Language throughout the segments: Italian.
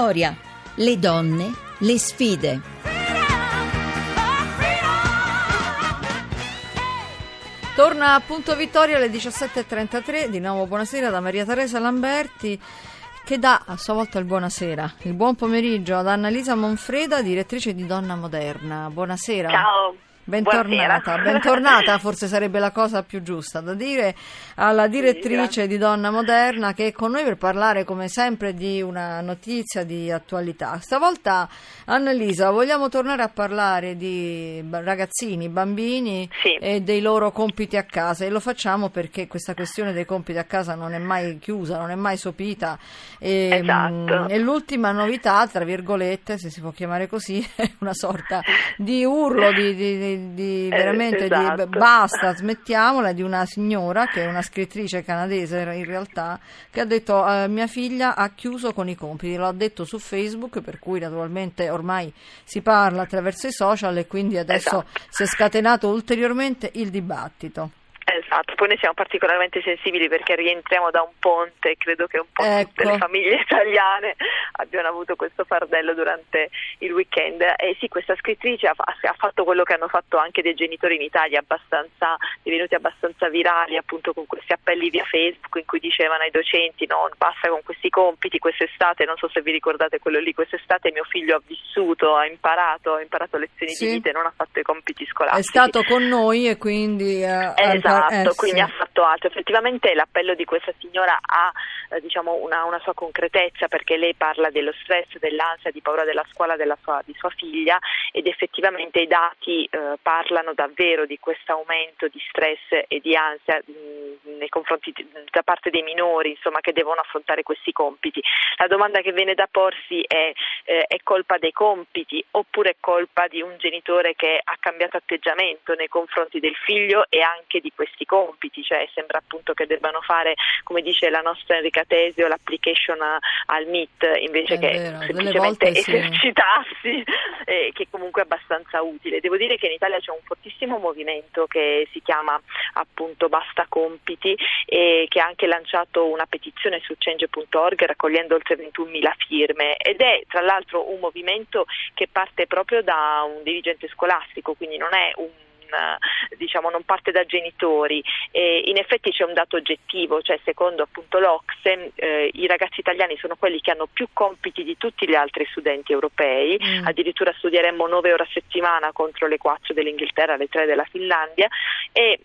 Vittoria. Le donne, le sfide. Torna a Punto Vittoria alle 17.33, di nuovo buonasera da Maria Teresa Lamberti che dà a sua volta il buonasera, il buon pomeriggio ad Annalisa Monfreda, direttrice di Donna Moderna. Buonasera. Ciao. Bentornata, bentornata forse sarebbe la cosa più giusta da dire alla direttrice sì, di Donna Moderna che è con noi per parlare come sempre di una notizia di attualità. Stavolta Annalisa vogliamo tornare a parlare di ragazzini, bambini sì. e dei loro compiti a casa e lo facciamo perché questa questione dei compiti a casa non è mai chiusa, non è mai sopita e, esatto. e l'ultima novità, tra virgolette, se si può chiamare così, è una sorta di urlo di, di di, eh, veramente esatto. di basta, smettiamola, di una signora che è una scrittrice canadese in realtà, che ha detto eh, mia figlia ha chiuso con i compiti, lo ha detto su Facebook, per cui naturalmente ormai si parla attraverso i social e quindi adesso esatto. si è scatenato ulteriormente il dibattito. Esatto, poi noi siamo particolarmente sensibili perché rientriamo da un ponte e credo che un po' ecco. tutte le famiglie italiane abbiano avuto questo fardello durante il weekend. E sì, questa scrittrice ha, ha, fatto quello che hanno fatto anche dei genitori in Italia, abbastanza, divenuti abbastanza virali appunto con questi appelli via Facebook in cui dicevano ai docenti no, basta con questi compiti, quest'estate, non so se vi ricordate quello lì, quest'estate mio figlio ha vissuto, ha imparato, ha imparato lezioni sì. di vita e non ha fatto i compiti scolastici. È stato con noi e quindi... Eh, esatto eh, quindi sì. ha fatto altro. Effettivamente l'appello di questa signora ha eh, diciamo una, una, sua concretezza perché lei parla dello stress, dell'ansia, di paura della scuola della sua, di sua figlia ed effettivamente i dati eh, parlano davvero di questo aumento di stress e di ansia mh, nei confronti di, da parte dei minori insomma, che devono affrontare questi compiti. La domanda che viene da porsi è eh, è colpa dei compiti oppure è colpa di un genitore che ha cambiato atteggiamento nei confronti del figlio e anche di questi compiti, cioè sembra appunto che debbano fare, come dice la nostra Enrica Tesio, l'application al MIT invece è che vero, semplicemente esercitarsi, eh, che comunque è abbastanza utile. Devo dire che in Italia c'è un fortissimo movimento che si chiama appunto Basta Compiti e che ha anche lanciato una petizione su change.org raccogliendo oltre 21.000 firme ed è tra l'altro un movimento che parte proprio da un dirigente scolastico, quindi non è un diciamo, non parte da genitori. E in effetti c'è un dato oggettivo, cioè secondo appunto l'Ocse eh, i ragazzi italiani sono quelli che hanno più compiti di tutti gli altri studenti europei, mm. addirittura studieremmo 9 ore a settimana contro le 4 dell'Inghilterra, le 3 della Finlandia e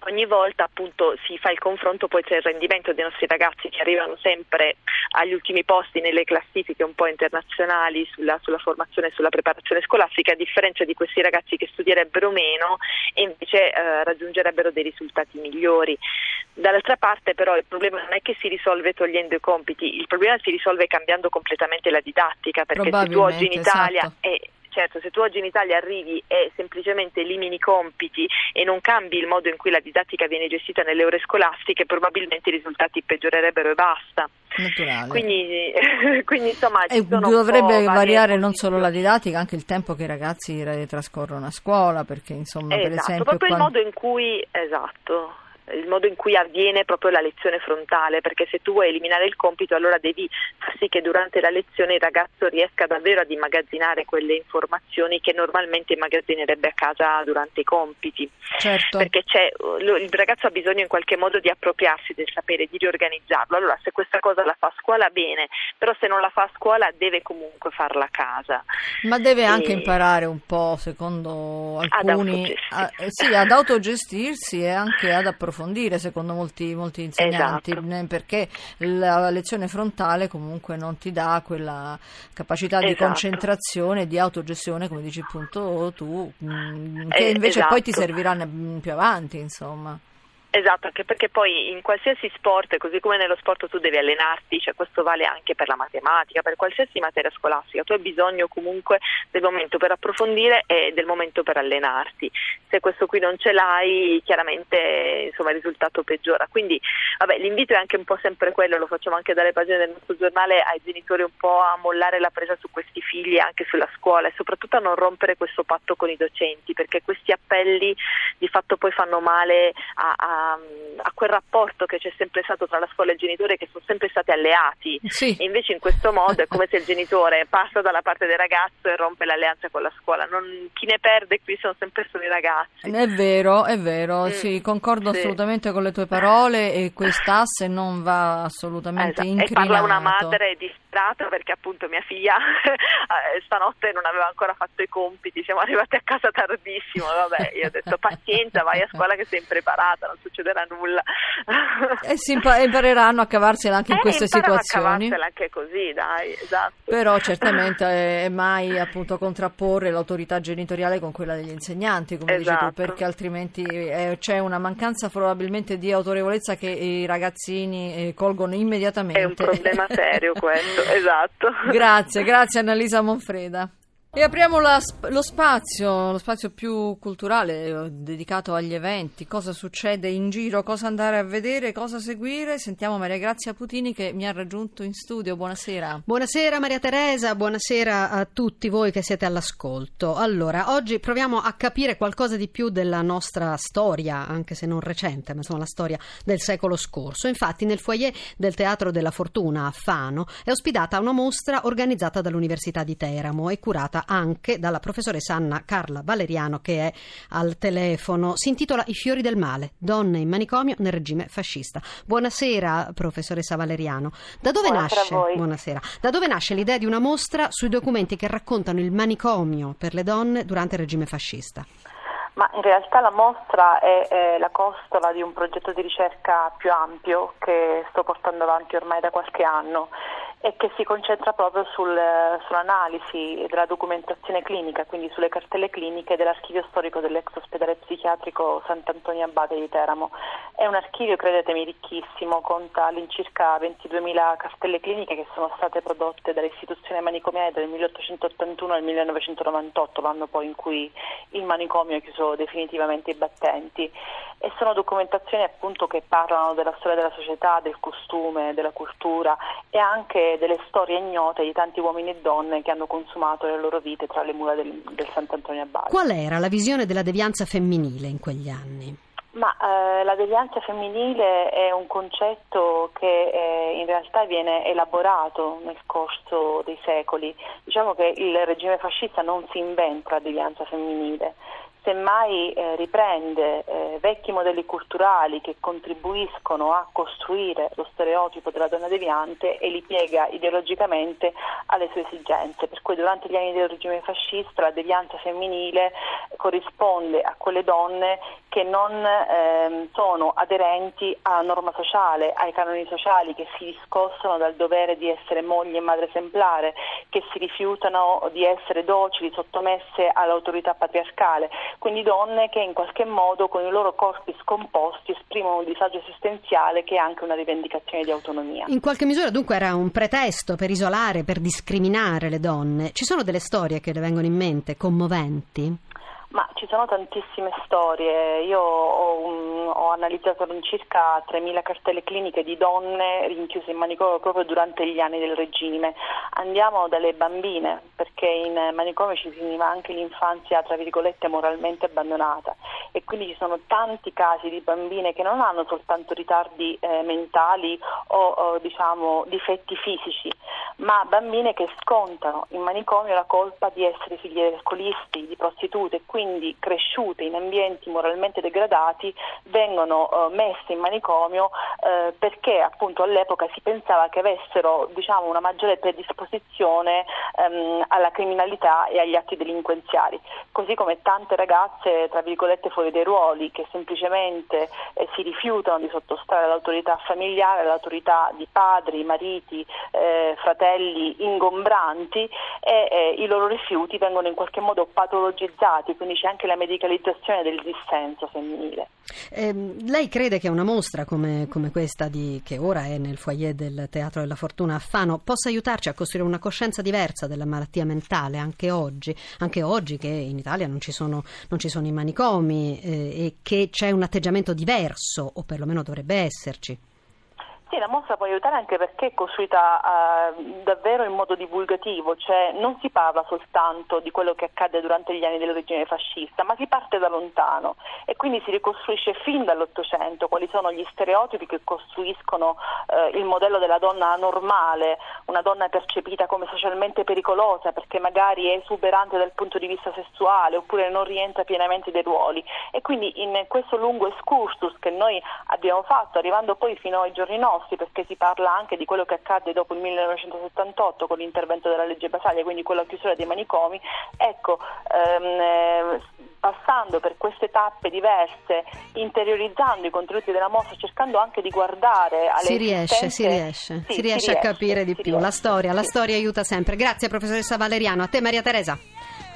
ogni volta appunto si fa il confronto poi tra il rendimento dei nostri ragazzi che arrivano sempre agli ultimi posti nelle classifiche un po' internazionali sulla, sulla formazione e sulla preparazione scolastica a differenza di questi ragazzi che studierebbero meno e invece eh, raggiungerebbero dei risultati migliori. Dall'altra parte però il problema non è che si risolve togliendo i compiti, il problema si risolve cambiando completamente la didattica perché se tu oggi in Italia esatto. è, certo, se tu oggi in Italia arrivi e semplicemente elimini i compiti e non cambi il modo in cui la didattica viene gestita nelle ore scolastiche, probabilmente i risultati peggiorerebbero e basta. Naturale. Quindi, quindi insomma e dovrebbe variare non solo la didattica, anche il tempo che i ragazzi trascorrono a scuola, perché insomma esatto, per esempio proprio quando... il modo in cui esatto il modo in cui avviene proprio la lezione frontale, perché se tu vuoi eliminare il compito allora devi far sì che durante la lezione il ragazzo riesca davvero ad immagazzinare quelle informazioni che normalmente immagazzinerebbe a casa durante i compiti. Certo. Perché il ragazzo ha bisogno in qualche modo di appropriarsi del sapere, di riorganizzarlo. Allora se questa cosa la fa a scuola bene, però se non la fa a scuola deve comunque farla a casa. Ma deve e... anche imparare un po', secondo alcuni, ad a, eh, sì, ad autogestirsi e anche ad approfondire approfondire secondo molti, molti insegnanti esatto. perché la lezione frontale comunque non ti dà quella capacità di esatto. concentrazione e di autogestione come dici appunto tu che eh, invece esatto. poi ti servirà più avanti insomma Esatto, anche perché poi in qualsiasi sport, così come nello sport tu devi allenarti, cioè questo vale anche per la matematica, per qualsiasi materia scolastica, tu hai bisogno comunque del momento per approfondire e del momento per allenarti. Se questo qui non ce l'hai, chiaramente insomma, il risultato peggiora. Quindi vabbè, l'invito è anche un po' sempre quello, lo facciamo anche dalle pagine del nostro giornale, ai genitori un po' a mollare la presa su questi figli anche sulla scuola e soprattutto a non rompere questo patto con i docenti, perché questi appelli di fatto poi fanno male a, a a, a, quel rapporto che c'è sempre stato tra la scuola e il genitore che sono sempre stati alleati sì. e invece in questo modo è come se il genitore passa dalla parte del ragazzo e rompe l'alleanza con la scuola non, chi ne perde qui sono sempre solo i ragazzi è vero, è vero, mm, sì, concordo sì. assolutamente con le tue parole e quest'asse non va assolutamente esatto. incriminato. E parla una madre disperata perché appunto mia figlia eh, stanotte non aveva ancora fatto i compiti, siamo arrivati a casa tardissimo, vabbè, io ho detto pazienza, vai a scuola che sei impreparata, non succederà nulla. e si impareranno a cavarsela anche in eh, queste situazioni. a cavarsela anche così, dai, esatto. Però certamente è mai appunto contrapporre l'autorità genitoriale con quella degli insegnanti, come esatto. dici tu, esatto. perché altrimenti eh, c'è una mancanza probabilmente di autorevolezza che i ragazzini eh, colgono immediatamente. È un problema serio questo, esatto. Grazie, grazie Annalisa Monfreda. E apriamo la, lo spazio, lo spazio più culturale eh, dedicato agli eventi, cosa succede in giro, cosa andare a vedere, cosa seguire. Sentiamo Maria Grazia Putini che mi ha raggiunto in studio. Buonasera. Buonasera Maria Teresa, buonasera a tutti voi che siete all'ascolto. Allora, oggi proviamo a capire qualcosa di più della nostra storia, anche se non recente, ma insomma la storia del secolo scorso. Infatti nel foyer del Teatro della Fortuna a Fano è ospitata una mostra organizzata dall'Università di Teramo e curata anche dalla professoressa Anna Carla Valeriano che è al telefono. Si intitola I fiori del male, donne in manicomio nel regime fascista. Buonasera professoressa Valeriano. Da dove, nasce, buonasera. Da dove nasce l'idea di una mostra sui documenti che raccontano il manicomio per le donne durante il regime fascista? Ma in realtà la mostra è, è, la costola di un progetto di ricerca più ampio che sto portando avanti ormai da qualche anno e che si concentra proprio sul, sull'analisi della documentazione clinica, quindi sulle cartelle cliniche dell'archivio storico dell'ex ospedale psichiatrico Sant'Antonio Abate di Teramo. È un archivio, credetemi, ricchissimo, conta all'incirca 22.000 cartelle cliniche che sono state prodotte dall'istituzione manicomiale dal 1881 al 1998, l'anno poi in cui il manicomio ha chiuso definitivamente i battenti. E sono documentazioni appunto che parlano della storia della società, del costume, della cultura e anche delle storie ignote di tanti uomini e donne che hanno consumato le loro vite tra le mura del, del Sant'Antonio Abate. Qual era la visione della devianza femminile in quegli anni? Ma eh, la devianza femminile è un concetto che eh, in realtà viene elaborato nel corso dei secoli. Diciamo che il regime fascista non si inventa la devianza femminile, semmai eh, riprende eh, vecchi modelli culturali che contribuiscono a costruire lo stereotipo della donna deviante e li piega ideologicamente alle sue esigenze. Per cui durante gli anni del regime fascista la devianza femminile corrisponde a quelle donne che non eh, sono aderenti alla norma sociale, ai canoni sociali, che si discostano dal dovere di essere moglie e madre esemplare, che si rifiutano di essere docili, sottomesse all'autorità patriarcale quindi donne che in qualche modo con i loro corpi scomposti esprimono un disagio esistenziale che è anche una rivendicazione di autonomia. In qualche misura dunque era un pretesto per isolare, per discriminare le donne. Ci sono delle storie che le vengono in mente, commoventi? Ma ci sono tantissime storie, io analizzato circa 3.000 cartelle cliniche di donne rinchiuse in manicomio proprio durante gli anni del regime. Andiamo dalle bambine, perché in manicomio ci finiva anche l'infanzia, tra virgolette, moralmente abbandonata e quindi ci sono tanti casi di bambine che non hanno soltanto ritardi eh, mentali o, o diciamo, difetti fisici, ma bambine che scontano in manicomio la colpa di essere figlie di alcolisti, di prostitute, quindi cresciute in ambienti moralmente degradati, vengono eh, messe in manicomio eh, perché appunto all'epoca si pensava che avessero diciamo, una maggiore predisposizione ehm, alla criminalità e agli atti delinquenziali, così come tante ragazze tra virgolette fuori dei ruoli che semplicemente eh, si rifiutano di sottostare all'autorità familiare, all'autorità di padri, mariti, eh, fratelli ingombranti e i loro rifiuti vengono in qualche modo patologizzati, quindi c'è anche la medicalizzazione del dissenso femminile. Eh, lei crede che una mostra come, come questa di, che ora è nel foyer del Teatro della Fortuna a Fano possa aiutarci a costruire una coscienza diversa della malattia mentale anche oggi, anche oggi che in Italia non ci sono, non ci sono i manicomi eh, e che c'è un atteggiamento diverso o perlomeno dovrebbe esserci? Sì, la mostra può aiutare anche perché è costruita uh, davvero in modo divulgativo, cioè non si parla soltanto di quello che accade durante gli anni dell'origine fascista, ma si parte da lontano. E quindi si ricostruisce fin dall'Ottocento quali sono gli stereotipi che costruiscono uh, il modello della donna normale, una donna percepita come socialmente pericolosa perché magari è esuberante dal punto di vista sessuale oppure non rientra pienamente dei ruoli. E quindi in questo lungo excursus che noi abbiamo fatto arrivando poi fino ai giorni nostri nostri perché si parla anche di quello che accadde dopo il 1978 con l'intervento della legge Basaglia, quindi con la chiusura dei manicomi, ecco, ehm, eh, passando per queste tappe diverse, interiorizzando i contenuti della mostra, cercando anche di guardare alle si riesce, si riesce, sì, si riesce si a riesce, capire di più. Riesce, la storia, la storia aiuta sempre. Grazie professoressa Valeriano, a te Maria Teresa.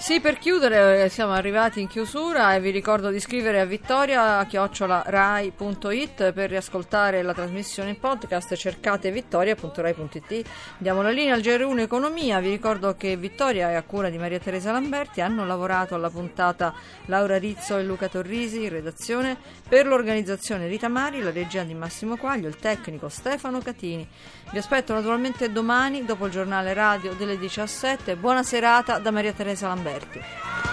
Sì, per chiudere eh, siamo arrivati in chiusura e vi ricordo di iscrivere a vittoria chiocciolarai.it per riascoltare la trasmissione in podcast cercate vittoria.rai.it Diamo la linea al GR1 Economia, vi ricordo che Vittoria è a cura di Maria Teresa Lamberti, hanno lavorato alla puntata Laura Rizzo e Luca Torrisi in redazione, per l'organizzazione Rita Mari, la regia di Massimo Quaglio, il tecnico Stefano Catini. Vi aspetto naturalmente domani dopo il giornale radio delle 17. Buona serata da Maria Teresa Lamberti aperti.